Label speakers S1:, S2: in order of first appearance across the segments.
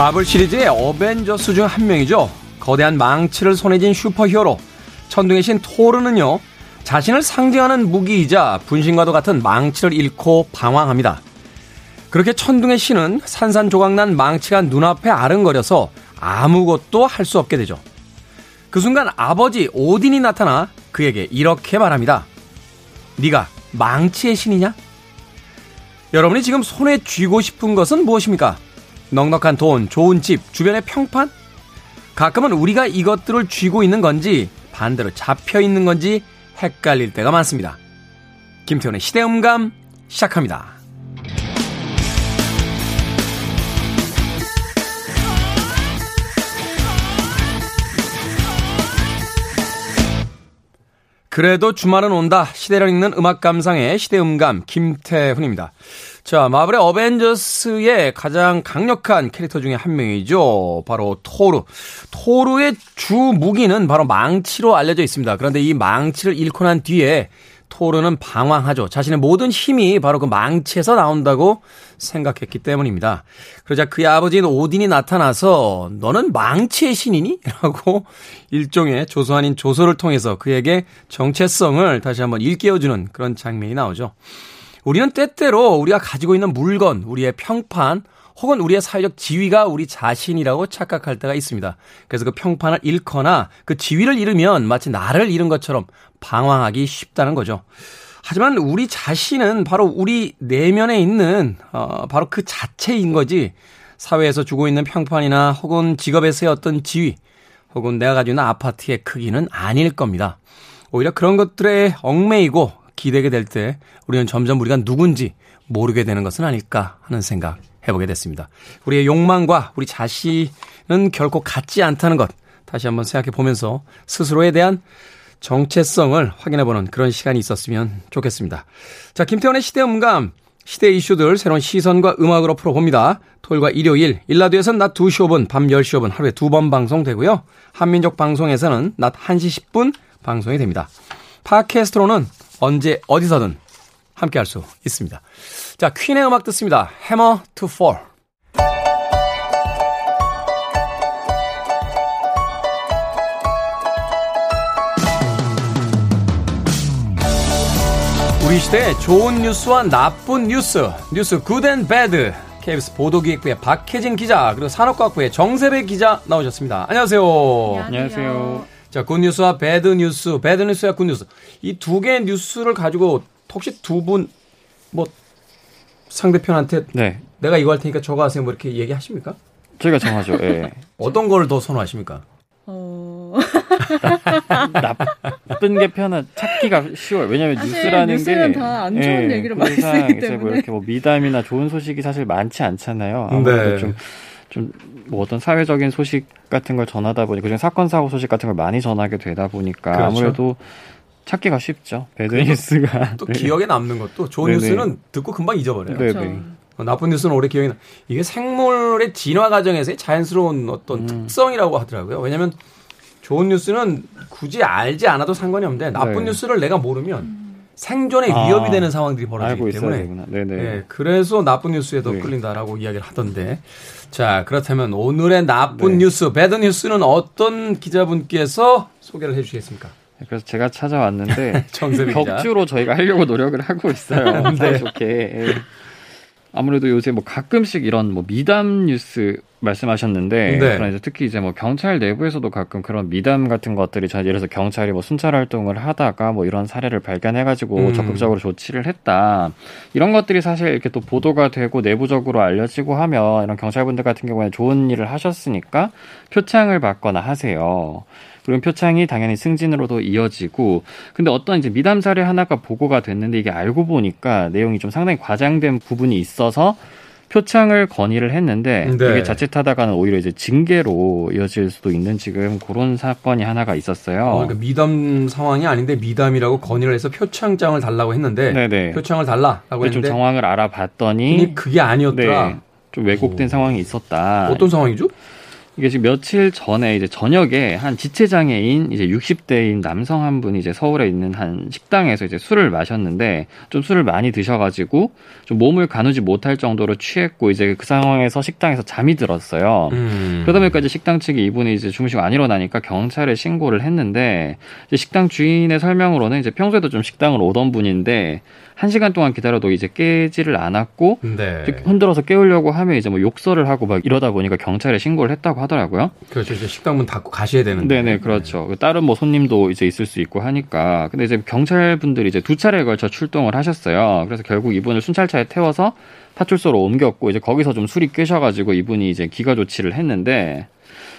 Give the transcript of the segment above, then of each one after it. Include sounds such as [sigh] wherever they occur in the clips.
S1: 마블 시리즈의 어벤져스 중 한 명이죠. 거대한 망치를 손에 쥔 슈퍼히어로 천둥의 신 토르는요. 자신을 상징하는 무기이자 분신과도 같은 망치를 잃고 방황합니다. 그렇게 천둥의 신은 산산조각난 망치가 눈앞에 아른거려서 아무것도 할 수 없게 되죠. 그 순간 아버지 오딘이 나타나 그에게 이렇게 말합니다. 네가 망치의 신이냐? 여러분이 지금 손에 쥐고 싶은 것은 무엇입니까? 넉넉한 돈, 좋은 집, 주변의 평판? 가끔은 우리가 이것들을 쥐고 있는 건지 반대로 잡혀 있는 건지 헷갈릴 때가 많습니다. 김태훈의 시대음감 시작합니다. 그래도 주말은 온다. 시대를 읽는 음악 감상의 시대음감 김태훈입니다. 자, 마블의 어벤져스의 가장 강력한 캐릭터 중에 한 명이죠. 바로 토르. 토르의 주 무기는 바로 망치로 알려져 있습니다. 그런데 이 망치를 잃고 난 뒤에 토르는 방황하죠. 자신의 모든 힘이 바로 그 망치에서 나온다고 생각했기 때문입니다. 그러자 그의 아버지인 오딘이 나타나서 너는 망치의 신이니? [laughs] 라고 일종의 조소 아닌 조소를 통해서 그에게 정체성을 다시 한번 일깨워주는 그런 장면이 나오죠. 우리는 때때로 우리가 가지고 있는 물건, 우리의 평판, 혹은 우리의 사회적 지위가 우리 자신이라고 착각할 때가 있습니다. 그래서 그 평판을 잃거나 그 지위를 잃으면 마치 나를 잃은 것처럼 방황하기 쉽다는 거죠. 하지만 우리 자신은 바로 우리 내면에 있는 어 바로 그 자체인 거지 사회에서 주고 있는 평판이나 혹은 직업에서의 어떤 지위 혹은 내가 가지고 있는 아파트의 크기는 아닐 겁니다. 오히려 그런 것들에 얽매이고 기대게 될 때 우리는 점점 우리가 누군지 모르게 되는 것은 아닐까 하는 생각 해보게 됐습니다. 우리의 욕망과 우리 자신은 결코 같지 않다는 것 다시 한번 생각해 보면서 스스로에 대한 정체성을 확인해 보는 그런 시간이 있었으면 좋겠습니다. 자, 김태원의 시대 음감, 시대 이슈들 새로운 시선과 음악으로 풀어봅니다. 토요일과 일요일, 일라드에서는 낮 2시 5분, 밤 10시 5분 하루에 두 번 방송되고요. 한민족 방송에서는 낮 1시 10분 방송이 됩니다. 팟캐스트로는 언제 어디서든 함께 할 수 있습니다. 자, 퀸의 음악 듣습니다. Hammer to Fall. 우리 시대의 좋은 뉴스와 나쁜 뉴스, 뉴스 good and bad. KBS 보도기획부의 박혜진 기자, 그리고 산업과학부의 정세배 기자 나오셨습니다. 안녕하세요.
S2: 안녕하세요.
S1: 자, 굿뉴스와 배드뉴스, 배드뉴스와 굿뉴스. 이 두 개의 뉴스를 가지고 혹시 두 분, 뭐, 상대편한테
S2: 네.
S1: 내가 이거 할 테니까 저거 하세요. 뭐 이렇게 얘기하십니까?
S2: 저희가 정하죠. 예. [laughs]
S1: 어떤 걸 더 선호하십니까?
S3: 어... [laughs]
S2: 나쁜 게 편한 찾기가 쉬워요. 왜냐하면 뉴스라는
S3: 뉴스는
S2: 게
S3: 다안 좋은
S2: 예,
S3: 얘기를 많이
S2: 항상
S3: 쓰기
S2: 이제 뭐
S3: 때문에.
S2: 이렇게 뭐 미담이나 좋은 소식이 사실 많지 않잖아요. 아무래도
S1: 네.
S2: 좀 좀 뭐 어떤 사회적인 소식 같은 걸 전하다 보니 그중 사건 사고 소식 같은 걸 많이 전하게 되다 보니까
S1: 그렇죠.
S2: 아무래도 찾기가 쉽죠. bad news가 [laughs]
S1: 또
S2: 네.
S1: 기억에 남는 것도 좋은
S2: 네네.
S1: 뉴스는 듣고 금방 잊어버려요.
S2: 네,
S3: 그렇죠.
S2: 네.
S1: 어, 나쁜 뉴스는 오래 기억에 나. 이게 생물의 진화 과정에서의 자연스러운 어떤
S2: 음.
S1: 특성이라고 하더라고요. 왜냐하면 좋은 뉴스는 굳이 알지 않아도 상관이 없는데 나쁜
S2: 네.
S1: 뉴스를 내가 모르면 생존에
S2: 아,
S1: 위협이 되는 상황들이 벌어지기 때문에.
S2: 네,
S1: 그래서 나쁜 뉴스에 더
S2: 네.
S1: 끌린다라고 이야기를 하던데. 자, 그렇다면 오늘의 나쁜
S2: 네.
S1: 뉴스, 배드 뉴스는 어떤 기자분께서 소개를 해 주시겠습니까?
S2: 그래서 제가 찾아왔는데. [laughs] 격주로 저희가 하려고 노력을 하고 있어요. [laughs]
S1: 네.
S2: 좋게. 예. 아무래도 요새 뭐 가끔씩 이런 뭐 미담 뉴스 말씀하셨는데
S1: 네.
S2: 그런 이제 특히 이제 뭐 경찰 내부에서도 가끔 그런 미담 같은 것들이 자 예를 들어서 경찰이 뭐 순찰 활동을 하다가 뭐 이런 사례를 발견해가지고
S1: 음.
S2: 적극적으로 조치를 했다 이런 것들이 사실 이렇게 또 보도가 되고 내부적으로 알려지고 하면 이런 경찰분들 같은 경우에 좋은 일을 하셨으니까 표창을 받거나 하세요. 그럼 표창이 당연히 승진으로도 이어지고 근데 어떤 이제 미담 사례 하나가 보고가 됐는데 이게 알고 보니까 내용이 좀 상당히 과장된 부분이 있어서 표창을 건의를 했는데
S1: 네.
S2: 이게 자칫하다가는 오히려 이제 징계로 이어질 수도 있는 지금 그런 사건이 하나가 있었어요.
S1: 어, 그러니까 미담 상황이 아닌데 미담이라고 건의를 해서 표창장을 달라고 했는데
S2: 네네.
S1: 표창을 달라라고
S2: 근데 좀
S1: 했는데
S2: 이 게 지금 며칠 전에 이제 저녁에 한 지체장애인 이제 60대인 남성 한 분이 이제 서울에 있는 한 식당에서 이제 술을 마셨는데 좀 술을 많이 드셔가지고 좀 몸을 가누지 못할 정도로 취했고 이제 그 상황에서 식당에서 잠이 들었어요. 음. 그러다 보니까 이제 식당 측이 이분이 이제 주무시고 안 일어나니까 경찰에 신고를 했는데 식당 주인의 설명으로는 이제 평소에도 좀 식당을 오던 분인데 한 시간 동안 기다려도 이제 깨지를 않았고 네. 흔들어서 깨우려고 하면 이제 뭐 욕설을 하고 막 이러다 보니까 경찰에 신고를 했다고 하더라고요.
S1: 그렇죠. 이제 식당 문 닫고 가셔야 되는데.
S2: 네네 그렇죠. 네. 다른 뭐 손님도 이제 있을 수 있고 하니까 근데 이제 경찰 분들이 이제 두 차례에 걸쳐 출동을 하셨어요. 그래서 결국 이분을 순찰차에 태워서 파출소로 옮겼고 이제 거기서 좀 술이 깨셔가지고 이분이 이제 기가 조치를 했는데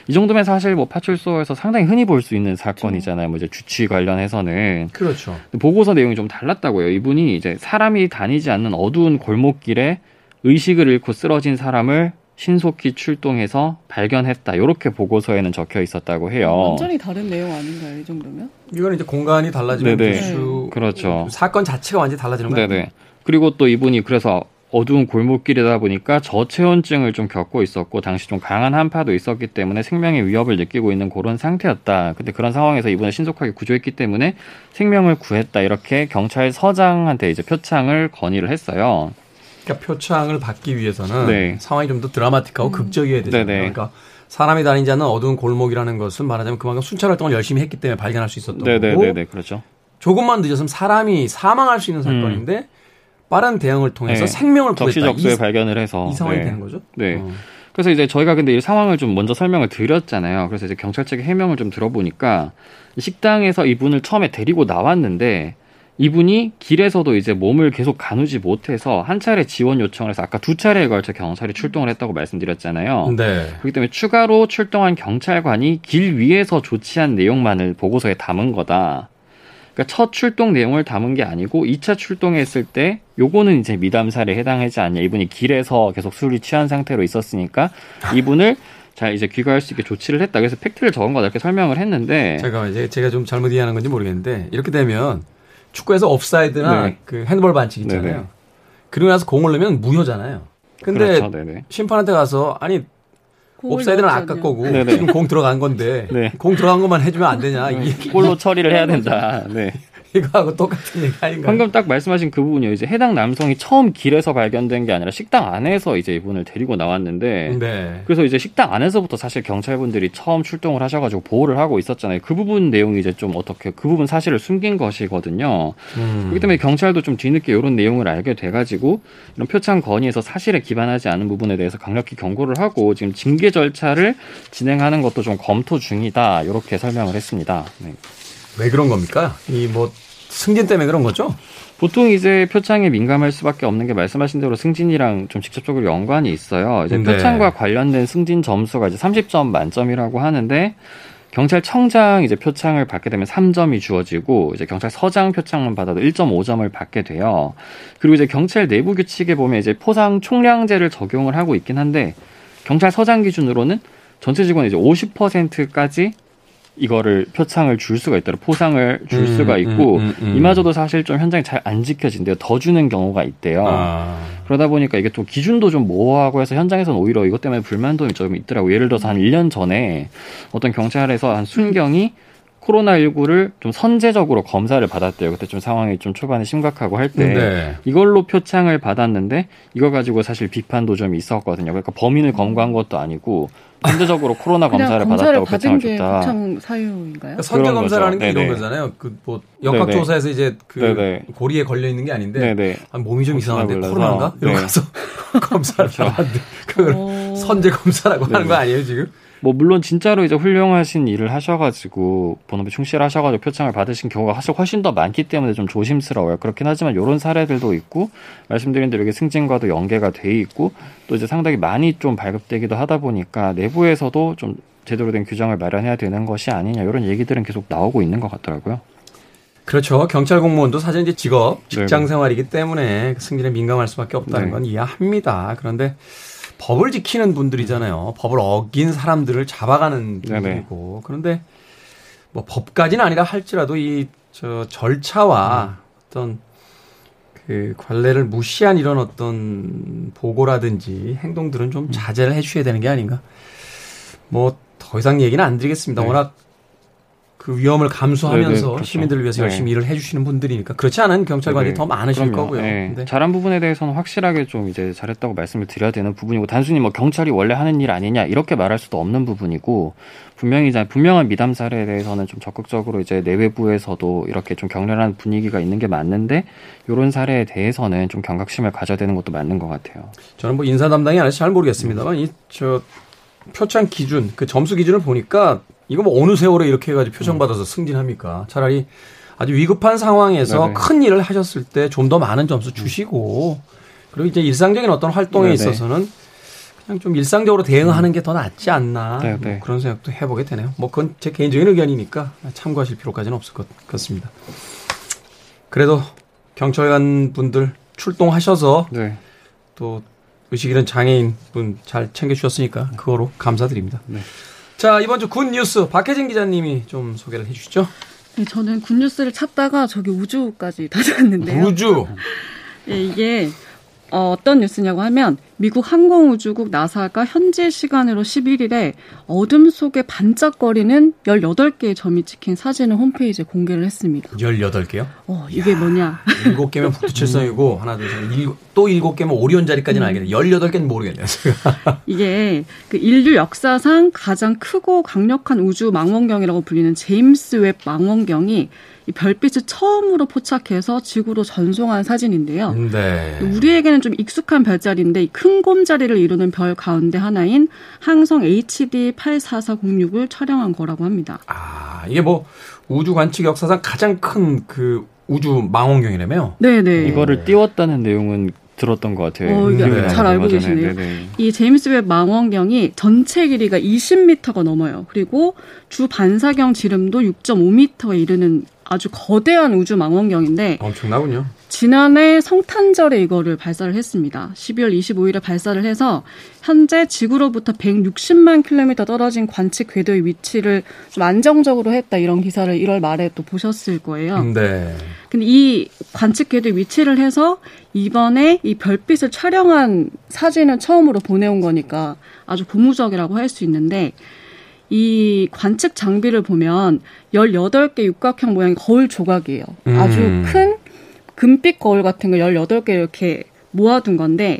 S2: 이 정도면 사실 뭐 파출소에서 상당히 흔히 볼 수 있는 사건이잖아요. 뭐 이제 주치 관련해서는
S1: 그렇죠.
S2: 보고서 내용이 좀 달랐다고요. 이분이 이제 사람이 다니지 않는 어두운 골목길에 의식을 잃고 쓰러진 사람을 신속히 출동해서 발견했다. 이렇게 보고서에는 적혀 있었다고 해요.
S3: 완전히 다른 내용 아닌가요, 이 정도면?
S1: 이거는 이제 공간이 달라지면 네네.
S2: 수... 그렇죠.
S1: 사건 자체가 완전히 달라지는 거예요.
S2: 네네. 그리고 또 이분이 그래서 어두운 골목길이다 보니까 저체온증을 좀 겪고 있었고 당시 좀 강한 한파도 있었기 때문에 생명의 위협을 느끼고 있는 그런 상태였다. 근데 그런 상황에서 이분을 신속하게 구조했기 때문에 생명을 구했다. 이렇게 경찰서장한테 이제 표창을 건의를 했어요.
S1: 그러니까 표창을 받기 위해서는 네. 상황이 좀 더 드라마틱하고 음. 극적이어야 되잖아요. 네네. 그러니까 사람이 다니지 않는 어두운 골목이라는 것은 말하자면 그만큼 순찰 활동을 열심히 했기 때문에 발견할 수 있었던 네네네네. 거고. 네네,
S2: 그렇죠.
S1: 조금만 늦었으면 사람이 사망할 수 있는 사건인데 음. 빠른 대응을 통해서 네. 생명을
S2: 구했다. 적시적소에 발견을 해서
S1: 이 상황이 네. 되는 거죠.
S2: 네. 어. 그래서 이제 저희가 근데 이 상황을 좀 먼저 설명을 드렸잖아요. 그래서 이제 경찰 측의 해명을 좀 들어보니까 식당에서 이분을 처음에 데리고 나왔는데 이분이 길에서도 이제 몸을 계속 가누지 못해서 한 차례 지원 요청을 해서 아까 두 차례에 걸쳐 경찰이 출동을 했다고 말씀드렸잖아요. 네. 그렇기 때문에 추가로 출동한 경찰관이 길 위에서 조치한 내용만을 보고서에 담은 거다. 그러니까 첫 출동 내용을 담은 게 아니고 2차 출동했을 때 요거는 이제 미담 살에 해당하지 않냐. 이분이 길에서 계속 술이 취한 상태로 있었으니까 이분을 잘 이제 귀가할 수 있게 조치를 했다. 그래서 팩트를 적은 거다 이렇게 설명을 했는데
S1: 제가 이제 제가 좀 잘못 이해하는 건지 모르겠는데 이렇게 되면 축구에서 옵사이드나 네. 그 핸드볼 반칙 있잖아요. 네네. 그리고 나서 공을 넣으면 무효잖아요. 근데 그렇죠. 심판한테 가서 아니 옵사이드는 아까 거고 네네. 지금 공 들어간 건데 네. 공 들어간 것만 해주면 안 되냐 네.
S2: 골로 처리를 해야 된다. 네.
S1: 이거하고 똑같은 얘기 아닌가요?
S2: 방금 딱 말씀하신 그 부분이요. 이제 해당 남성이 처음 길에서 발견된 게 아니라 식당 안에서 이제 이분을 데리고 나왔는데, 네. 그래서 이제 식당 안에서부터 사실 경찰분들이 처음 출동을 하셔가지고 보호를 하고 있었잖아요. 그 부분 내용이 이제 좀 어떻게 그 부분 사실을 숨긴 것이거든요. 음. 그렇기 때문에 경찰도 좀 뒤늦게 이런 내용을 알게 돼가지고 이런 표창 건의에서 사실에 기반하지 않은 부분에 대해서 강력히 경고를 하고 지금 징계 절차를 진행하는 것도 좀 검토 중이다. 이렇게 설명을 했습니다. 네.
S1: 왜 그런 겁니까? 이 뭐 승진 때문에 그런 거죠?
S2: 보통 이제 표창에 민감할 수밖에 없는 게 말씀하신 대로 승진이랑 좀 직접적으로 연관이 있어요. 이제 네. 표창과 관련된 승진 점수가 이제 30점 만점이라고 하는데 경찰청장 이제 표창을 받게 되면 3점이 주어지고 이제 경찰서장 표창만 받아도 1.5점을 받게 돼요. 그리고 이제 경찰 내부 규칙에 보면 이제 포상 총량제를 적용을 하고 있긴 한데 경찰서장 기준으로는 전체 직원의 이제 50%까지 이거를 표창을 줄 수가 있더라 포상을 줄 음, 수가 있고 음, 음, 음, 이마저도 사실 좀 현장이 잘 안 지켜진대요 더 주는 경우가 있대요 아. 그러다 보니까 이게 또 기준도 좀 모호하고 해서 현장에서는 오히려 이것 때문에 불만도 좀 있더라고 예를 들어서 한 1년 전에 어떤 경찰에서 한 순경이 코로나19를 좀 선제적으로 검사를 받았대요. 그때 좀 상황이 좀 초반에 심각하고 할때 네. 이걸로 표창을 받았는데 이거 가지고 사실 비판도 좀 있었거든요. 그러니까 범인을 검거한 것도 아니고 선제적으로 코로나 검사를 받았다고 표창을 줬다.
S3: 표창 사유인가요? 그러니까
S1: 선제 검사라는 게 이런 거잖아요. 그 뭐 역학 조사에서 이제 그 네네. 고리에 걸려 있는 게 아닌데 아, 몸이 좀 이상한데 코로나인가? 이러고 네. 가서 [laughs] 검사를. 받았는데 [laughs] 그걸 선제 검사라고 네네. 하는 거 아니에요 지금?
S2: 뭐 물론 진짜로 이제 훌륭하신 일을 하셔가지고 본업에 충실하셔가지고 표창을 받으신 경우가 사실 훨씬 더 많기 때문에 좀 조심스러워요. 그렇긴 하지만 이런 사례들도 있고 말씀드린 대로 이게 승진과도 연계가 돼 있고 또 이제 상당히 많이 좀 발급되기도 하다 보니까 내부에서도 좀 제대로 된 규정을 마련해야 되는 것이 아니냐 이런 얘기들은 계속 나오고 있는 것 같더라고요.
S1: 그렇죠. 경찰 공무원도 사실 이제 직업, 직장 생활이기 때문에 승진에 민감할 수밖에 없다는 네. 건 이해합니다. 그런데 법을 지키는 분들이잖아요. 법을 어긴 사람들을 잡아가는 분들이고. 그런데 뭐 법까지는 아니라 할지라도 이 저 절차와 음. 어떤 그 관례를 무시한 이런 어떤 보고라든지 행동들은 좀 음. 자제를 해 주셔야 되는 게 아닌가. 뭐 더 이상 얘기는 안 드리겠습니다.
S2: 네.
S1: 워낙 그 위험을 감수하면서
S2: 네, 네, 그렇죠.
S1: 시민들을 위해서
S2: 네.
S1: 열심히 일을 해주시는 분들이니까 그렇지 않은 경찰관이
S2: 네,
S1: 더 많으실
S2: 그럼요.
S1: 거고요.
S2: 네. 잘한 부분에 대해서는 확실하게 좀 이제 잘했다고 말씀을 드려야 되는 부분이고 단순히 뭐 경찰이 원래 하는 일 아니냐 이렇게 말할 수도 없는 부분이고 분명히 이제 분명한 미담 사례에 대해서는 좀 적극적으로 이제 내외부에서도 이렇게 좀 격렬한 분위기가 있는 게 맞는데 이런 사례에 대해서는 좀 경각심을 가져야 되는 것도 맞는 것 같아요.
S1: 저는 뭐 인사 담당이 아니라서 잘 모르겠습니다만 이 저 표창 기준 그 점수 기준을 보니까 이거 뭐 어느 세월에 이렇게 해가지고 표창 받아서 승진합니까? 차라리 아주 위급한 상황에서
S2: 네네.
S1: 큰 일을 하셨을 때 좀 더 많은 점수 주시고 그리고 이제 일상적인 어떤 활동에
S2: 네네.
S1: 있어서는 그냥 좀 일상적으로 대응하는 게 더 낫지 않나
S2: 네네.
S1: 뭐 그런 생각도 해보게 되네요. 뭐 그건 제 개인적인 의견이니까 참고하실 필요까지는 없을 것 같습니다. 그래도 경찰관 분들 출동하셔서
S2: 네.
S1: 또 의식 잃은 장애인 분 잘 챙겨주셨으니까 그거로 감사드립니다.
S2: 네.
S1: 자 이번 주 good news 박혜진 기자님이 좀 소개를 해 주시죠.
S3: 네, 저는 good news를 찾다가 저기 우주까지 [laughs] 다녀왔는데요.
S1: 우주
S3: 예, 이게 어, 어떤 뉴스냐고 하면 미국 항공우주국 나사가 현재 시간으로 11일에 어둠 속에 반짝거리는 18개의 점이 찍힌 사진을 홈페이지에 공개를 했습니다.
S1: 18개요?
S3: 어, 이게 뭐냐?
S1: 7개면 북두칠성이고 하나 둘셋 일곱- 또 7개면 오리온 자리까지는 알겠네. 18개는 모르겠네요. [laughs]
S3: 이게 그 인류 역사상 가장 크고 강력한 우주 망원경이라고 불리는 제임스 웹 망원경이 이 별빛을 처음으로 포착해서 지구로 전송한 사진인데요.
S1: 네.
S3: 우리에게는 좀 익숙한 별자리인데 이 큰곰자리를 이루는 별 가운데 하나인 항성 HD 84406을 촬영한 거라고 합니다.
S1: 아 이게 뭐 우주 관측 역사상 가장 큰 그 우주 망원경이라며요.
S3: 네 네.
S2: 이거를 띄웠다는 내용은 들었던 것 같아요.
S3: 어,
S2: 네,
S3: 잘 알고
S2: 전에.
S3: 계시네요.
S2: 네네.
S3: 이 제임스 웹 망원경이 전체 길이가 20m가 넘어요. 그리고 주 반사경 지름도 6.5m에 이르는 아주 거대한 우주 망원경인데
S1: 엄청나군요.
S3: 지난해 성탄절에 이거를 발사를 했습니다. 12월 25일에 발사를 해서 현재 지구로부터 160만 킬로미터 떨어진 관측 궤도의 위치를 좀 안정적으로 했다 이런 기사를 1월 말에 또 보셨을 거예요.
S1: 네.
S3: 근데 이 관측 궤도 위치를 해서 이번에 이 별빛을 촬영한 사진을 처음으로 보내온 거니까 아주 고무적이라고 할 수 있는데 이 관측 장비를 보면 18개 육각형 모양의 거울 조각이에요. 아주
S1: 음.
S3: 큰 금빛 거울 같은 거 18개 이렇게 모아둔 건데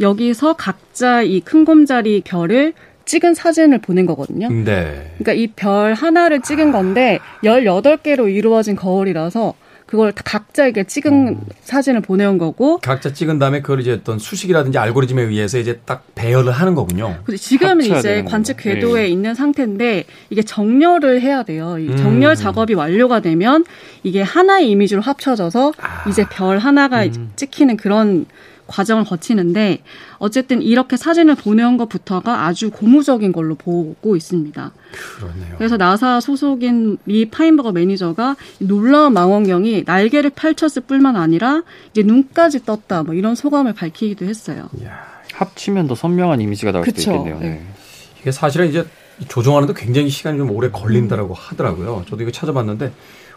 S3: 여기서 각자 이 큰 곰자리 별을 찍은 사진을 보낸 거거든요.
S1: 네.
S3: 그러니까 이 별 하나를 찍은 건데 18개로 이루어진 거울이라서 그걸 다 각자에게 찍은 사진을 보내온 거고
S1: 각자 찍은 다음에 그걸 이제 어떤 수식이라든지 알고리즘에 의해서 이제 딱 배열을 하는 거군요.
S3: 지금은 이제 관측. 궤도에
S2: 네.
S3: 있는 상태인데 이게 정렬을 해야 돼요. 이
S1: 음.
S3: 정렬 작업이 완료가 되면 이게 하나의 이미지로 합쳐져서
S1: 아.
S3: 이제 별 하나가
S2: 음.
S3: 찍히는 그런 과정을 거치는데 어쨌든 이렇게 사진을 보내온 것부터가 아주 고무적인 걸로 보고 있습니다.
S1: 그렇네요.
S3: 그래서 나사 소속인 미 파인버거 매니저가 이 놀라운 망원경이 날개를 펼쳤을 뿐만 아니라 이제 눈까지 떴다 뭐 이런 소감을 밝히기도 했어요.
S1: 이야.
S2: 합치면 더 선명한 이미지가 나올
S3: 그쵸.
S2: 수도 있겠네요. 네.
S3: 네.
S1: 이게 사실은 이제 조종하는데 굉장히 시간이 좀 오래 걸린다라고 하더라고요. 저도 이거 찾아봤는데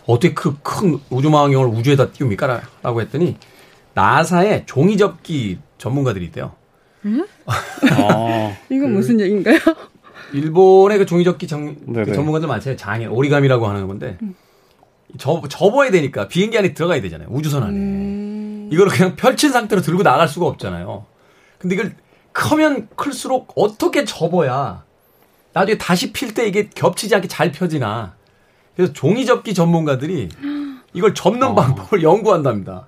S1: 어떻게 그 큰 우주망원경을 우주에다 띄웁니까? 라고 했더니 나사에 종이 접기 전문가들이 있대요.
S2: 아, [laughs]
S3: 이건 무슨 얘기인가요?
S1: 일본의 그 종이 접기 정, 그. 전문가들 많잖아요. 장애, 오리감이라고 하는 건데 접, 접어야 되니까 비행기 안에 들어가야 되잖아요. 우주선 안에.
S3: 음.
S1: 이걸 그냥 펼친 상태로 들고 나갈 수가 없잖아요. 근데 이걸 크면 클수록 어떻게 접어야 나중에 다시 필 때 이게 겹치지 않게 잘 펴지나. 그래서 종이 접기 전문가들이 [gasps] 이걸 접는
S2: 어.
S1: 방법을 연구한답니다.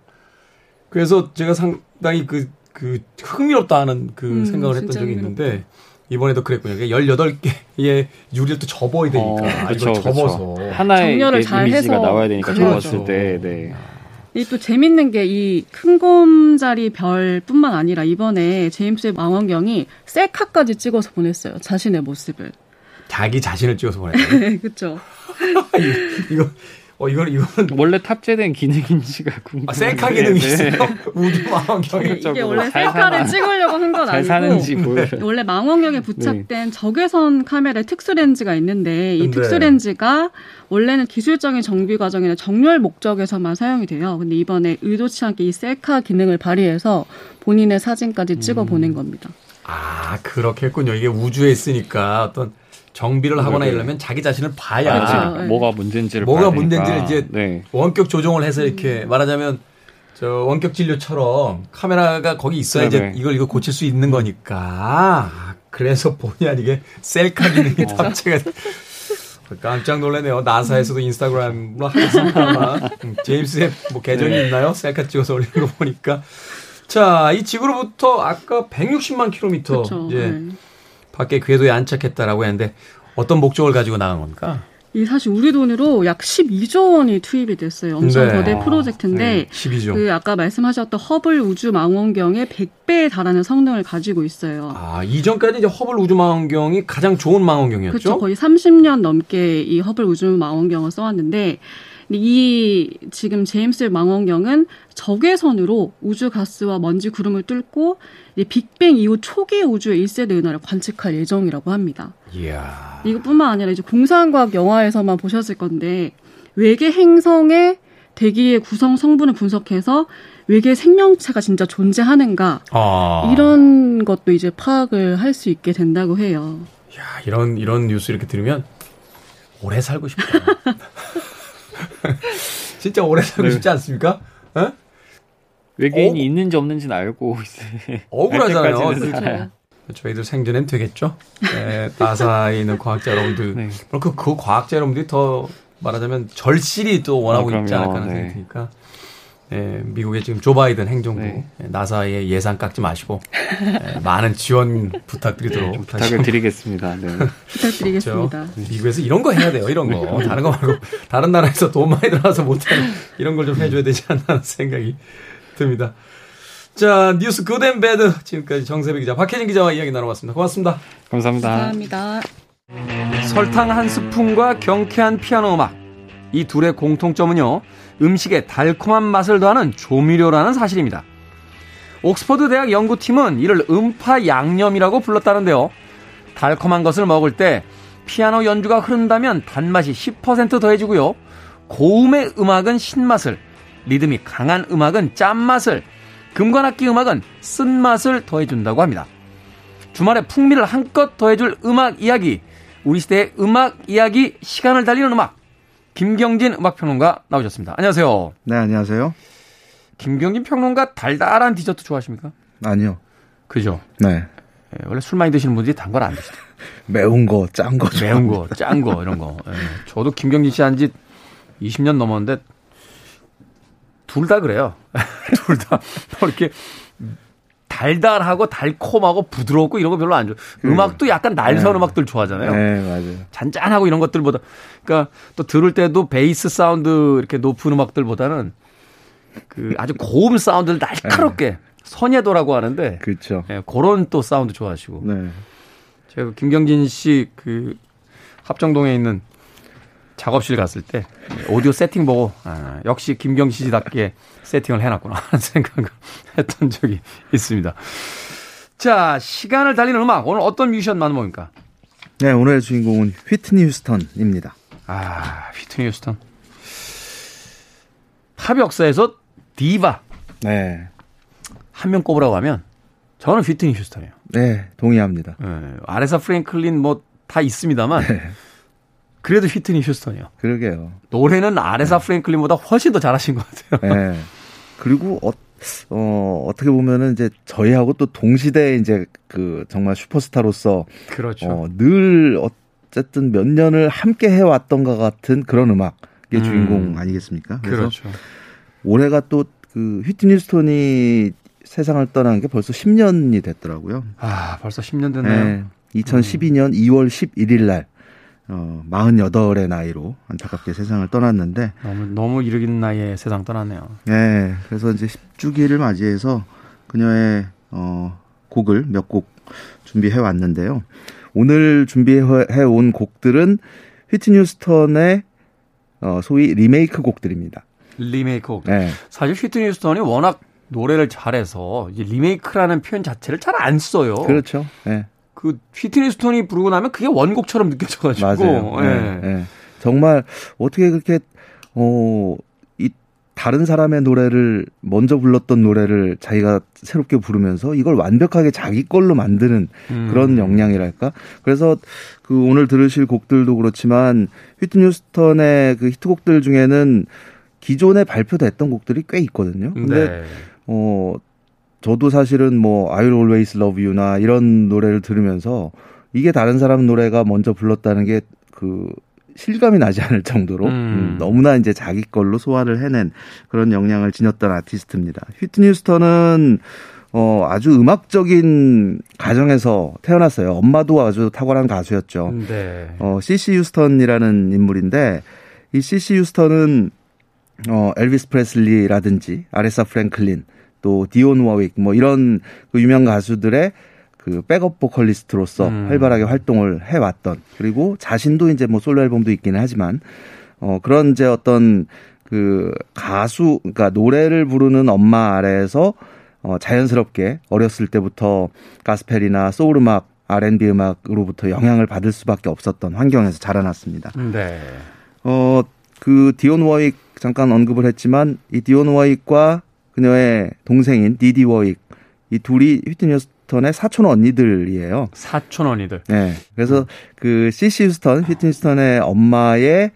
S1: 그래서 제가 상당히 그, 그 흥미롭다 하는 그
S3: 음,
S1: 생각을 했던 적이
S3: 흥미롭다.
S1: 있는데 이번에도 그랬군요. 18개의 유리를 또 접어야 되니까.
S2: 어,
S1: 아,
S2: 그쵸,
S1: 이걸 접어서.
S2: 그쵸. 하나의
S3: 정렬을 잘
S2: 이미지가
S3: 해서
S2: 나와야 되니까
S3: 그렇죠.
S2: 접었을 때, 네.
S3: 이또 재밌는 게 이 큰 곰자리 별뿐만 아니라 이번에 제임스 망원경이 셀카까지 찍어서 보냈어요. 자신의 모습을.
S1: 자기 자신을 찍어서. [laughs]
S3: 네, 그렇죠. [laughs]
S1: 이거, 어, 이거, 이거는
S2: 원래 탑재된 기능인지가 궁금해요.
S1: 아, 셀카 기능이 있어요? 우주 망원경에.
S3: 이게 원래
S2: 잘
S3: 셀카를
S2: 사나.
S3: 찍으려고
S2: 한건잘
S3: 아니고
S2: 사는지 보여.
S3: 원래 망원경에 부착된 적외선 카메라의 특수 렌즈가 있는데 이
S1: 네.
S3: 특수 렌즈가 원래는 기술적인 정비 과정이나 정렬 목적에서만 사용이 돼요. 근데 이번에 의도치 않게 이 셀카 기능을 발휘해서 본인의 사진까지 찍어 보낸 겁니다.
S1: 아, 그렇겠군요. 이게 우주에 있으니까 어떤 정비를 하거나 이러면 자기 자신을 봐야
S2: 아,
S1: 아,
S3: 네.
S2: 뭐가 문제인지를
S1: 뭐가
S2: 봐야
S1: 문제인지를. 이제
S2: 네.
S1: 원격 조정을 해서 이렇게 말하자면 저 원격 진료처럼 카메라가 거기 있어야 이제
S2: 네네.
S1: 이걸 이거 고칠 수 있는 거니까 아, 그래서 본의 아니게 셀카 기능이 탑재가 돼. 깜짝 놀라네요. 나사에서도 인스타그램으로 하겠습니다만 음, 제임스의 뭐 계정이
S2: 네.
S1: 있나요? 셀카 찍어서 올리는 거 보니까 자, 이 지구로부터 아까 160만 킬로미터
S3: 그렇죠.
S1: 이제
S3: 네.
S1: 밖에 궤도에 안착했다라고 했는데 어떤 목적을 가지고 나간 겁니까?
S3: 이 사실 우리 돈으로 약 12조 원이 투입이 됐어요. 엄청
S1: 네.
S3: 거대 프로젝트인데
S1: 네, 12조.
S3: 그 아까 말씀하셨던 허블 우주 망원경의 100배에 달하는 성능을 가지고 있어요.
S1: 아, 이전까지 이제 허블 우주 망원경이 가장 좋은 망원경이었죠?
S3: 그렇죠. 거의 30년 넘게 이 허블 우주 망원경을 써왔는데 이 지금 제임스 망원경은 적외선으로 우주 가스와 먼지 구름을 뚫고 빅뱅 이후 초기 우주의 1세대 은하를 관측할 예정이라고 합니다.
S1: 이야.
S3: 이것뿐만 아니라 이제 공상과학 영화에서만 보셨을 건데 외계 행성의 대기의 구성 성분을 분석해서 외계 생명체가 진짜 존재하는가
S1: 아.
S3: 이런 것도 이제 파악을 할 수 있게 된다고 해요.
S1: 야, 이런 이런 뉴스 이렇게 들으면 오래 살고 싶어요. [laughs] [laughs] 진짜 오래 살고
S2: 네.
S1: 싶지 않습니까? 어?
S2: 외계인이
S1: 어?
S2: 있는지 없는지는 알고 있어요. [laughs]
S1: 억울하잖아요.
S2: 아직까지는
S1: 그렇죠.
S2: 잘.
S1: 저희들 생존엔 되겠죠? 네, 나사에 있는 과학자 여러분들.
S2: 네.
S1: 그럼 그, 그 과학자 여러분들이 더 말하자면 절실히 또 원하고
S2: 아,
S1: 있지. 않을까 하는
S2: 네.
S1: 생각이 드니까. 예, 미국의 지금 조 바이든 행정부
S2: 네.
S1: 예, 나사의 예산 깎지 마시고 예, 많은 지원 부탁드리도록 다시
S2: 부탁을 드리겠습니다. 네. [laughs]
S3: 부탁드리겠습니다.
S1: 그렇죠. 미국에서 이런 거 해야 돼요. 이런 거. 다른 거 말고 다른 나라에서 돈 많이 들어가서 못하는 이런 걸 좀 해줘야 되지 않나 하는 생각이 듭니다. 자 뉴스 Good and Bad 지금까지 정세배 기자 박혜진 기자와 이야기 나눠봤습니다. 고맙습니다.
S2: 감사합니다.
S3: 감사합니다.
S1: 설탕 한 스푼과 경쾌한 피아노 음악 이 둘의 공통점은요 음식에 달콤한 맛을 더하는 조미료라는 사실입니다. 옥스퍼드 대학 연구팀은 이를 음파 양념이라고 불렀다는데요. 달콤한 것을 먹을 때 피아노 연주가 흐른다면 단맛이 10% 더해지고요. 고음의 음악은 신맛을, 리듬이 강한 음악은 짠맛을, 금관악기 음악은 쓴맛을 더해준다고 합니다. 주말에 풍미를 한껏 더해줄 음악 이야기, 우리 시대의 음악 이야기, 시간을 달리는 음악, 김경진 음악평론가 나오셨습니다. 안녕하세요.
S4: 네, 안녕하세요.
S1: 김경진 평론가 달달한 디저트 좋아하십니까?
S4: 아니요.
S1: 그죠?
S4: 네.
S1: 예, 원래 술 많이 드시는 분들이 단 걸 안 드시죠. [laughs]
S4: 매운 거, 짠 거.
S1: 매운 거, 짠 거, 이런 거. 예. 저도 김경진 씨 한 지 20년 넘었는데, 둘 다 그래요. [laughs] 둘 다. 뭐 이렇게 달달하고 달콤하고 부드럽고 이런 거 별로 안 좋아. 음악도 약간 날선
S4: 네.
S1: 음악들 좋아하잖아요.
S4: 네, 맞아요.
S1: 잔잔하고 이런 것들보다. 그러니까 또 들을 때도 베이스 사운드 이렇게 높은 음악들보다는 그 아주 고음 사운드를 날카롭게 선예도라고 하는데
S4: 그렇죠.
S1: 예, 그런 또 사운드 좋아하시고.
S4: 네.
S1: 제가 그 김경진 씨 그 합정동에 있는 작업실 갔을 때 오디오 세팅 보고 아, 역시 김경진 씨답게 세팅을 해놨구나 하는 생각을 [laughs] 했던 적이 있습니다. 자 시간을 달리는 음악 오늘 어떤 뮤지션 만나봅니까?
S4: 네, 오늘의 주인공은 휘트니 휴스턴입니다.
S1: 아 휘트니 휴스턴 팝 역사에서 디바
S4: 네.
S1: 한 명 꼽으라고 하면 저는 휘트니 휴스턴이에요.
S4: 네, 동의합니다.
S1: 예, 아레사 프랭클린 뭐 다 있습니다만
S4: 네.
S1: 그래도 휘트니 휴스턴이요.
S4: 그러게요.
S1: 노래는 아레사 프랭클린보다 훨씬 더 잘하신 것 같아요.
S4: 네. 그리고 어, 어, 어떻게 보면은 이제 저희하고 또 동시대에 이제 그 정말 슈퍼스타로서
S1: 그렇죠.
S4: 어, 늘 어쨌든 몇 년을 함께 해왔던 것 같은 그런 음악의
S1: 음.
S4: 주인공 아니겠습니까? 그래서
S1: 그렇죠.
S4: 올해가 또 그 휘트니 휴스턴이 세상을 떠난 게 벌써 10년이 됐더라고요.
S1: 아, 벌써 10년 됐네요.
S4: 네. 2012년 2월 11일 날 어, 48의 나이로 안타깝게 세상을 떠났는데
S1: 너무 너무 이르긴 나이에 세상 떠났네요.
S4: 네. 그래서 이제 10주기를 맞이해서 그녀의 어, 곡을 몇 곡 준비해 왔는데요. 오늘 준비해 온 곡들은 휘트니 휴스턴의 어, 소위 리메이크 곡들입니다.
S1: 리메이크 곡.
S4: 네.
S1: 사실 휘트니 휴스턴이 워낙 노래를 잘해서 리메이크라는 표현 자체를 잘 안 써요.
S4: 그렇죠. 네.
S1: 그 휘트니 휴스턴이 부르고 나면 그게 원곡처럼 느껴져가지고.
S4: 맞아요.
S1: 예.
S4: 네, 네. 정말 어떻게 그렇게 어 이 다른 사람의 노래를 먼저 불렀던 노래를 자기가 새롭게 부르면서 이걸 완벽하게 자기 걸로 만드는 음. 그런 역량이랄까. 그래서 그 오늘 들으실 곡들도 그렇지만 휘트니 휴스턴의 그 히트곡들 중에는 기존에 발표됐던 곡들이 꽤 있거든요. 근데 네. 어 저도 사실은 뭐 I'll Always Love You나 이런 노래를 들으면서 이게 다른 사람 노래가 먼저 불렀다는 게 그 실감이 나지 않을 정도로 음. 음, 너무나 이제 자기 걸로 소화를 해낸 그런 역량을 지녔던 아티스트입니다. 휘트니 휴스턴은 어, 아주 음악적인 가정에서 태어났어요. 엄마도 아주 탁월한 가수였죠. 네. 어, CC 휴스턴이라는 인물인데 이 CC 휴스턴은 어, 엘비스 프레슬리라든지 아레사 프랭클린 또 디온 워윅 뭐 이런 그 유명 가수들의 그 백업 보컬리스트로서 음. 활발하게 활동을 해왔던 그리고 자신도 이제 뭐 솔로 앨범도 있기는 하지만 어 그런 이제 어떤 그 가수 그러니까 노래를 부르는 엄마 아래에서 어 자연스럽게 어렸을 때부터 가스펠이나 소울 음악 R&B 음악으로부터 영향을 받을 수밖에 없었던 환경에서 자라났습니다. 네. 어 그 디온 워윅 잠깐 언급을 했지만 이 디온 워윅과 그녀의 동생인 디디 워윅 이 둘이 휘트니 휴스턴의 사촌 언니들이에요.
S1: 사촌 언니들.
S4: 네. 그래서 음. 그 씨씨 휴스턴, 휘트니 휴스턴의 엄마의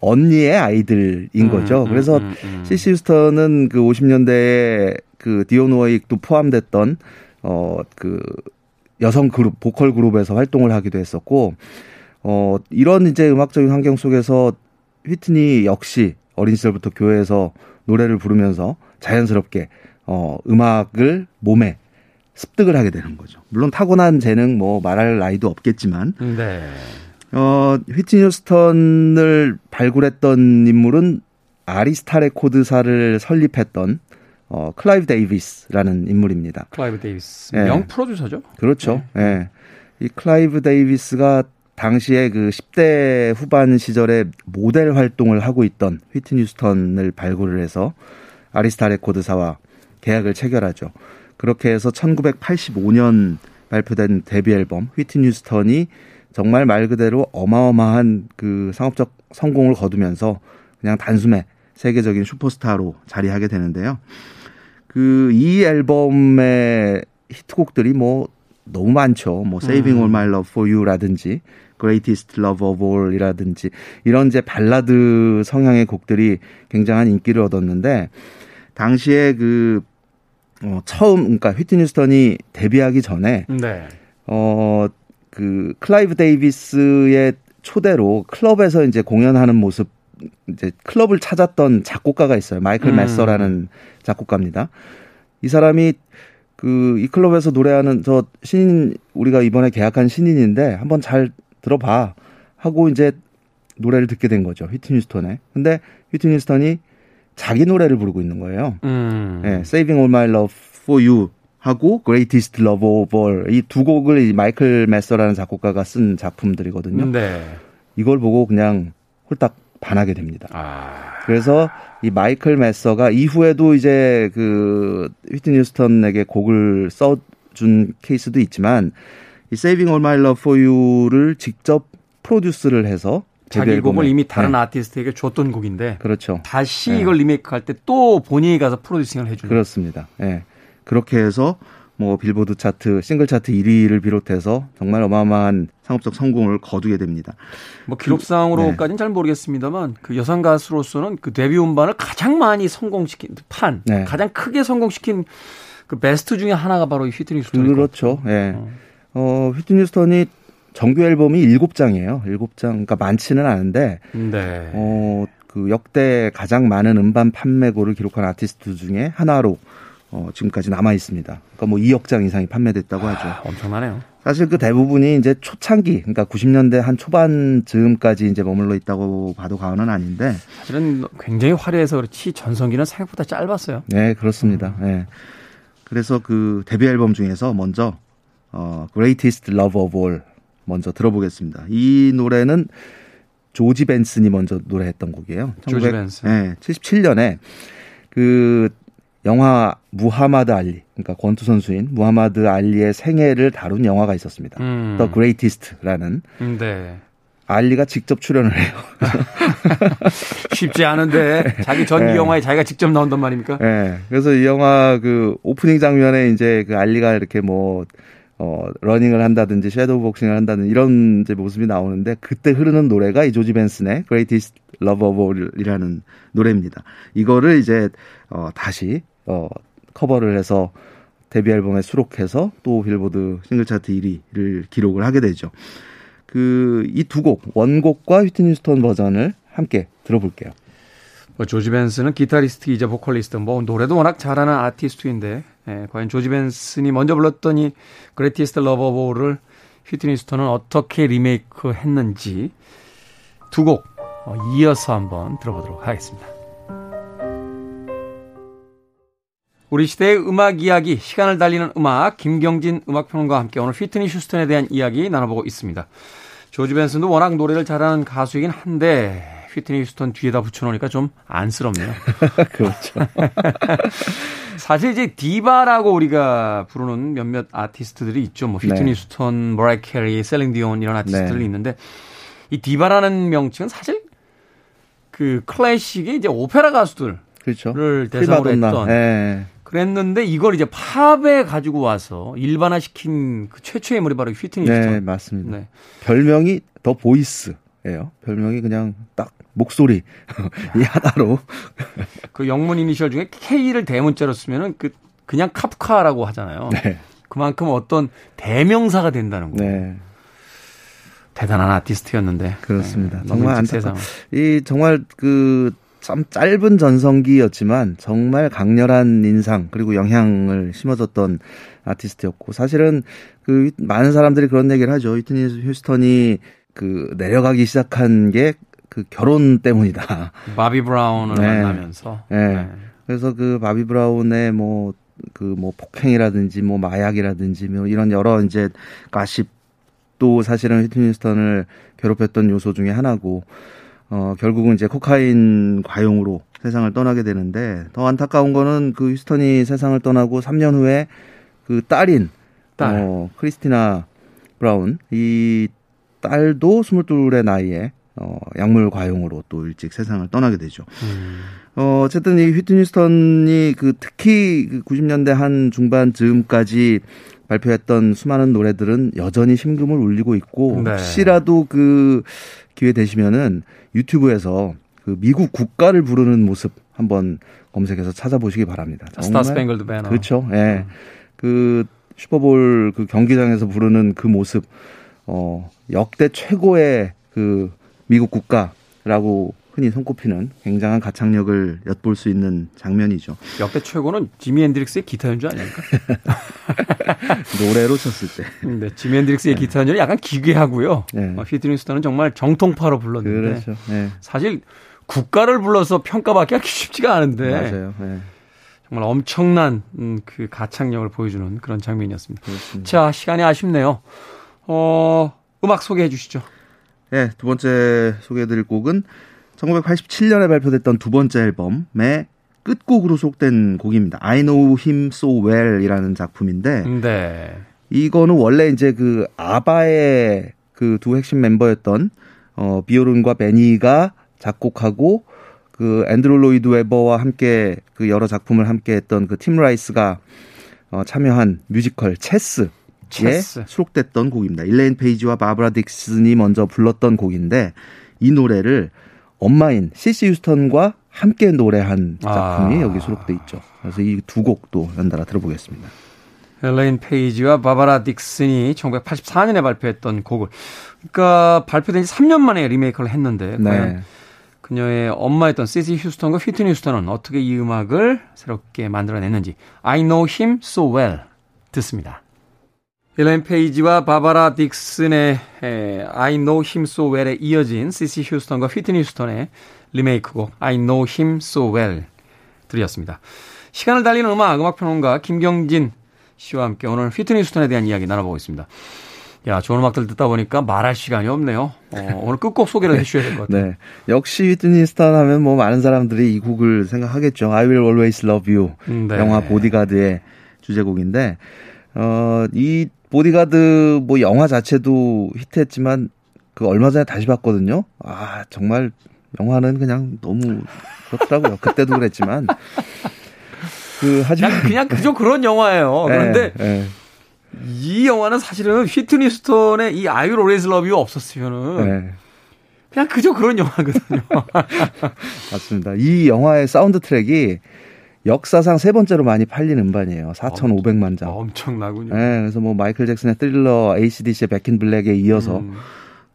S4: 언니의 아이들인 음, 거죠. 음, 그래서 음, 음, 시시 휴스턴은 그 50년대에 그 디온 워익도 포함됐던 어그 여성 그룹 보컬 그룹에서 활동을 하기도 했었고 어 이런 이제 음악적인 환경 속에서 휘트니 역시 어린 시절부터 교회에서 노래를 부르면서 자연스럽게 어 음악을 몸에 습득을 하게 되는 거죠. 물론 타고난 재능 뭐 말할 나이도 없겠지만 네. 어, 휘트니 휴스턴을 발굴했던 인물은 아리스타 레코드사를 설립했던 어, 클라이브 데이비스라는 인물입니다.
S1: 클라이브 데이비스. 명 네. 프로듀서죠?
S4: 그렇죠. 예. 네. 네. 이 클라이브 데이비스가 당시에 그 10대 후반 시절에 모델 활동을 하고 있던 휘트니 휴스턴을 발굴을 해서 아리스타 레코드사와 계약을 체결하죠. 그렇게 해서 1985년 발표된 데뷔 앨범 휘트니 휴스턴이 정말 말 그대로 어마어마한 그 상업적 성공을 거두면서 그냥 단숨에 세계적인 슈퍼스타로 자리하게 되는데요. 그 이 앨범의 히트곡들이 뭐 너무 많죠. 뭐 Saving All My Love For You라든지 Greatest Love of All이라든지 이런 이제 발라드 성향의 곡들이 굉장한 인기를 얻었는데 당시에 그 어, 처음 그러니까 휘트니 휴스턴이 데뷔하기 전에 네. 어 그 클라이브 데이비스의 초대로 클럽에서 이제 공연하는 모습 이제 클럽을 찾았던 작곡가가 있어요. 마이클 음. 매서라는 작곡가입니다. 이 사람이 그 이 클럽에서 노래하는 저 신인 우리가 이번에 계약한 신인인데 한번 잘 들어봐 하고 이제 노래를 듣게 된 거죠. 휘트니 휴스턴에. 근데 휘트니 휴스턴이 자기 노래를 부르고 있는 거예요. 음. 네, Saving All My Love for You 하고 Greatest Love of All 이 두 곡을 마이클 메서라는 작곡가가 쓴 작품들이거든요. 네. 이걸 보고 그냥 홀딱 반하게 됩니다. 아. 그래서 이 마이클 메서가 이후에도 이제 그 휘트니 휴스턴에게 곡을 써준 케이스도 있지만 이 Saving All My Love for You를 직접 프로듀스를 해서
S1: 자기 곡을 이미 다른 네. 아티스트에게 줬던 곡인데
S4: 그렇죠.
S1: 다시 네. 이걸 리메이크할 때 또 본인이 가서 프로듀싱을 해주는
S4: 그렇습니다. 예. 네. 그렇게 해서 뭐 빌보드 차트, 싱글 차트 1위를 비롯해서 정말 어마어마한 상업적 성공을 거두게 됩니다.
S1: 뭐 기록상으로까지는 네. 잘 모르겠습니다만 그 여성 가수로서는 그 데뷔 음반을 가장 많이 성공시킨 판, 네. 가장 크게 성공시킨 그 베스트 중에 하나가 바로 휘트니 휴스턴.
S4: 그렇죠. 예. 네. 어. 어, 휘트니 휴스턴이 정규 앨범이 7장이에요. 7장. 그러니까 많지는 않은데 네. 어, 그 역대 가장 많은 음반 판매고를 기록한 아티스트 중에 하나로 어, 지금까지 남아 있습니다. 그러니까 뭐 2억 장 이상이 판매됐다고 하죠. 아,
S1: 엄청나네요.
S4: 사실 그 대부분이 이제 초창기, 그러니까 90년대 한 초반 즈음까지 이제 머물러 있다고 봐도 과언은 아닌데.
S1: 사실은 굉장히 화려해서 그렇지 전성기는 생각보다 짧았어요.
S4: 네, 그렇습니다. 음. 네. 그래서 그 데뷔 앨범 중에서 먼저 어, Greatest Love of All 먼저 들어보겠습니다. 이 노래는 조지 벤슨이 먼저 노래했던 곡이에요.
S1: 조지 벤슨.
S4: 네, 77년에 그 영화 무하마드 알리, 그러니까 권투 선수인 무하마드 알리의 생애를 다룬 영화가 있었습니다. 음. The Greatest라는.
S1: 음, 네.
S4: 알리가 직접 출연을 해요. [laughs]
S1: 쉽지 않은데 자기 전기 네. 영화에 자기가 직접 나온단 말입니까?
S4: 네. 그래서 이 영화 그 오프닝 장면에 이제 그 알리가 이렇게 뭐 어, 러닝을 한다든지 섀도우 복싱을 한다든 이런 이제 모습이 나오는데 그때 흐르는 노래가 이 조지 벤슨의 Greatest Love of All이라는 노래입니다. 이거를 이제 어, 다시 어, 커버를 해서 데뷔 앨범에 수록해서 또 빌보드 싱글 차트 1위를 기록을 하게 되죠. 그 이 두 곡 원곡과 휘트니 휴스턴 버전을 함께 들어볼게요.
S1: 뭐 조지 벤슨은 기타리스트이자 보컬리스트, 뭐 노래도 워낙 잘하는 아티스트인데 예, 과연 조지 벤슨이 먼저 불렀던 이 Greatest Love of All을 휘트니 휴스턴은 어떻게 리메이크 했는지 두 곡 어, 이어서 한번 들어보도록 하겠습니다. 우리 시대의 음악 이야기, 시간을 달리는 음악, 김경진 음악평론가와 함께 오늘 휘트니 휴스턴에 대한 이야기 나눠보고 있습니다. 조지 벤슨도 워낙 노래를 잘하는 가수이긴 한데 휘트니 휴스턴 뒤에다 붙여놓으니까 좀 안쓰럽네요. [laughs]
S4: 그렇죠. [laughs]
S1: 사실 이제 디바라고 우리가 부르는 몇몇 아티스트들이 있죠. 뭐 휘트니 네. 휴스턴, 머라이 캐리, 셀린 디온 이런 아티스트들이 네. 있는데 이 디바라는 명칭은 사실 그 클래식의 이제 오페라 가수들을 그렇죠. 대상으로 했던 네. 그랬는데 이걸 이제 팝에 가지고 와서 일반화시킨 그 최초의 인물이 바로 휘트니 휴스턴.
S4: 네, 맞습니다. 네. 별명이 더 보이스예요. 별명이 그냥 딱 목소리 [laughs] 이 하나로
S1: 그 영문 이니셜 중에 K를 대문자로 쓰면은 그 그냥 카프카라고 하잖아요. 네. 그만큼 어떤 대명사가 된다는 거예요. 네. 대단한 아티스트였는데
S4: 그렇습니다. 네, 정말 안타까. 이 정말 그 참 짧은 전성기였지만 정말 강렬한 인상 그리고 영향을 심어줬던 아티스트였고 사실은 그 많은 사람들이 그런 얘기를 하죠. 휘트니 휴스턴이 그 내려가기 시작한 게 그 결혼 때문이다. [laughs]
S1: 바비 브라운을 네. 만나면서.
S4: 네. 네. 그래서 그 바비 브라운의 뭐, 그 뭐 폭행이라든지 뭐 마약이라든지 뭐 이런 여러 이제 가십도 사실은 휘트니 휴스턴을 괴롭혔던 요소 중에 하나고, 어, 결국은 이제 코카인 과용으로 세상을 떠나게 되는데 더 안타까운 거는 그 휴스턴이 세상을 떠나고 3년 후에 그 딸인 딸. 어, 크리스티나 브라운 이 딸도 22의 나이에 어, 약물 과용으로 또 일찍 세상을 떠나게 되죠. 음. 어, 어쨌든 이 휘트니 스턴이 그 특히 그 90년대 한 중반 즈음까지 발표했던 수많은 노래들은 여전히 심금을 울리고 있고 네. 혹시라도 그 기회 되시면은 유튜브에서 그 미국 국가를 부르는 모습 한번 검색해서 찾아보시기 바랍니다.
S1: Star Spangled Banner.
S4: 그렇죠. 예. 네. 음. 그 슈퍼볼 그 경기장에서 부르는 그 모습 어 역대 최고의 그 미국 국가라고 흔히 손꼽히는 굉장한 가창력을 엿볼 수 있는 장면이죠.
S1: 역대 최고는 지미 헨드릭스의 기타 연주 아닙니까? [laughs]
S4: 노래로 쳤을 때.
S1: 네, 지미 헨드릭스의 네. 기타 연주는 약간 기괴하고요. 네. 어, 휘트니 휴스턴은 정말 정통파로 불렀는데 그렇죠. 네. 사실 국가를 불러서 평가받기가 [laughs] 쉽지가 않은데
S4: 맞아요. 네.
S1: 정말 엄청난 음, 그 가창력을 보여주는 그런 장면이었습니다. 그렇습니다. 자, 시간이 아쉽네요. 어, 음악 소개해 주시죠.
S4: 네, 두 번째 소개해드릴 곡은 1987년에 발표됐던 두 번째 앨범의 끝곡으로 속된 곡입니다. I Know Him So Well이라는 작품인데, 네. 이거는 원래 이제 그 아바의 그 두 핵심 멤버였던 어 비오른과 베니가 작곡하고 그 앤드루 로이드 웨버와 함께 그 여러 작품을 함께 했던 그 팀 라이스가 어 참여한 뮤지컬 체스 에 수록됐던 곡입니다. 일레인 페이지와 바브라 딕슨이 먼저 불렀던 곡인데 이 노래를 엄마인 시시 휴스턴과 함께 노래한 작품이 아. 여기 수록돼 있죠. 그래서 이 두 곡도 연달아 들어보겠습니다.
S1: 엘레인 페이지와 바바라 딕슨이 1984년에 발표했던 곡을 그러니까 발표된 지 3년 만에 리메이크를 했는데 네. 그녀의 엄마였던 시시 휴스턴과 휘트니 휴스턴은 어떻게 이 음악을 새롭게 만들어냈는지 I know him so well 듣습니다. 일레인 페이지와 바바라 딕슨의 I Know Him So Well에 이어진 CC 휴스턴과 휘트니 휴스턴의 리메이크곡 I Know Him So Well 들으셨습니다. 시간을 달리는 음악, 음악평론가 김경진 씨와 함께 오늘 휘트니 휴스턴에 대한 이야기 나눠보고 있습니다. 야, 좋은 음악들 듣다 보니까 말할 시간이 없네요. 어, 오늘 끝곡 소개를 [laughs] 해주셔야 될 것 같아요. 네.
S4: 역시 휘트니 휴스턴 하면 뭐 많은 사람들이 이 곡을 생각하겠죠. I Will Always Love You. 음, 네. 영화 보디가드의 주제곡인데, 어, 이 보디가드 뭐 영화 자체도 히트했지만 그 얼마 전에 다시 봤거든요. 아 정말 영화는 그냥 너무 그렇더라고요. 그때도 그랬지만
S1: 그 하지만 그냥 그저 그런 영화예요. 네, 그런데 네. 이 영화는 사실은 휘트니 휴스턴의 I Will Always Love You 없었으면은 네. 그냥 그저 그런 영화거든요. [laughs]
S4: 맞습니다. 이 영화의 사운드 트랙이 역사상 세 번째로 많이 팔린 음반이에요. 4,500만 장.
S1: 엄청나군요.
S4: 네, 그래서 뭐 마이클 잭슨의 Thriller, ACDC의 백인 블랙에 이어서 음.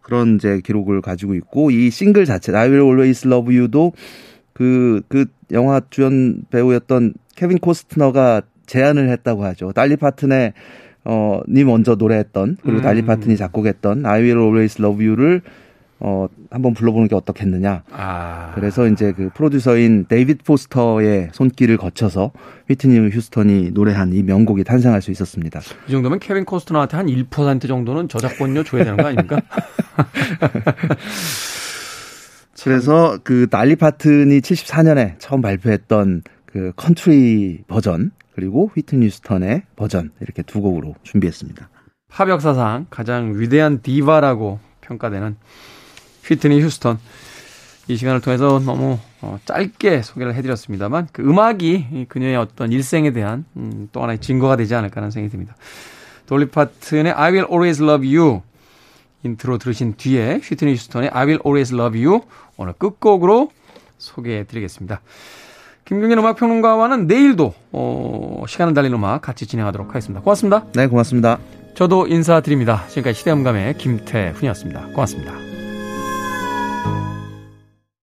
S4: 그런 이제 기록을 가지고 있고 이 싱글 자체 I Will Always Love You도 그, 그 영화 주연 배우였던 케빈 코스트너가 제안을 했다고 하죠. 돌리 파튼의 어, 니 먼저 노래했던 그리고 음. 돌리 파튼이 작곡했던 I Will Always Love You를 어, 한번 불러보는 게 어떻겠느냐. 아. 그래서 이제 그 프로듀서인 데이비드 포스터의 손길을 거쳐서 휘트니 휴스턴이 노래한 이 명곡이 탄생할 수 있었습니다.
S1: 이 정도면 케빈 코스터너한테 한 1% 정도는 저작권료 줘야 되는 거 아닙니까? [laughs]
S4: 그래서 그 돌리 파튼이 74년에 처음 발표했던 그 컨트리 버전 그리고 휘트니 휴스턴의 버전 이렇게 두 곡으로 준비했습니다.
S1: 팝 역사상 가장 위대한 디바라고 평가되는 휘트니 휴스턴. 이 시간을 통해서 너무 어, 짧게 소개를 해드렸습니다만 그 음악이 그녀의 어떤 일생에 대한 음, 또 하나의 증거가 되지 않을까 하는 생각이 듭니다. 돌리 파튼의 I Will Always Love You 인트로 들으신 뒤에 휘트니 휴스턴의 I Will Always Love You 오늘 끝곡으로 소개해드리겠습니다. 김경진 음악평론가와는 내일도 어, 시간을 달리는 음악 같이 진행하도록 하겠습니다. 고맙습니다.
S4: 네, 고맙습니다.
S1: 저도 인사드립니다. 지금까지 시대음감의 김태훈이었습니다. 고맙습니다.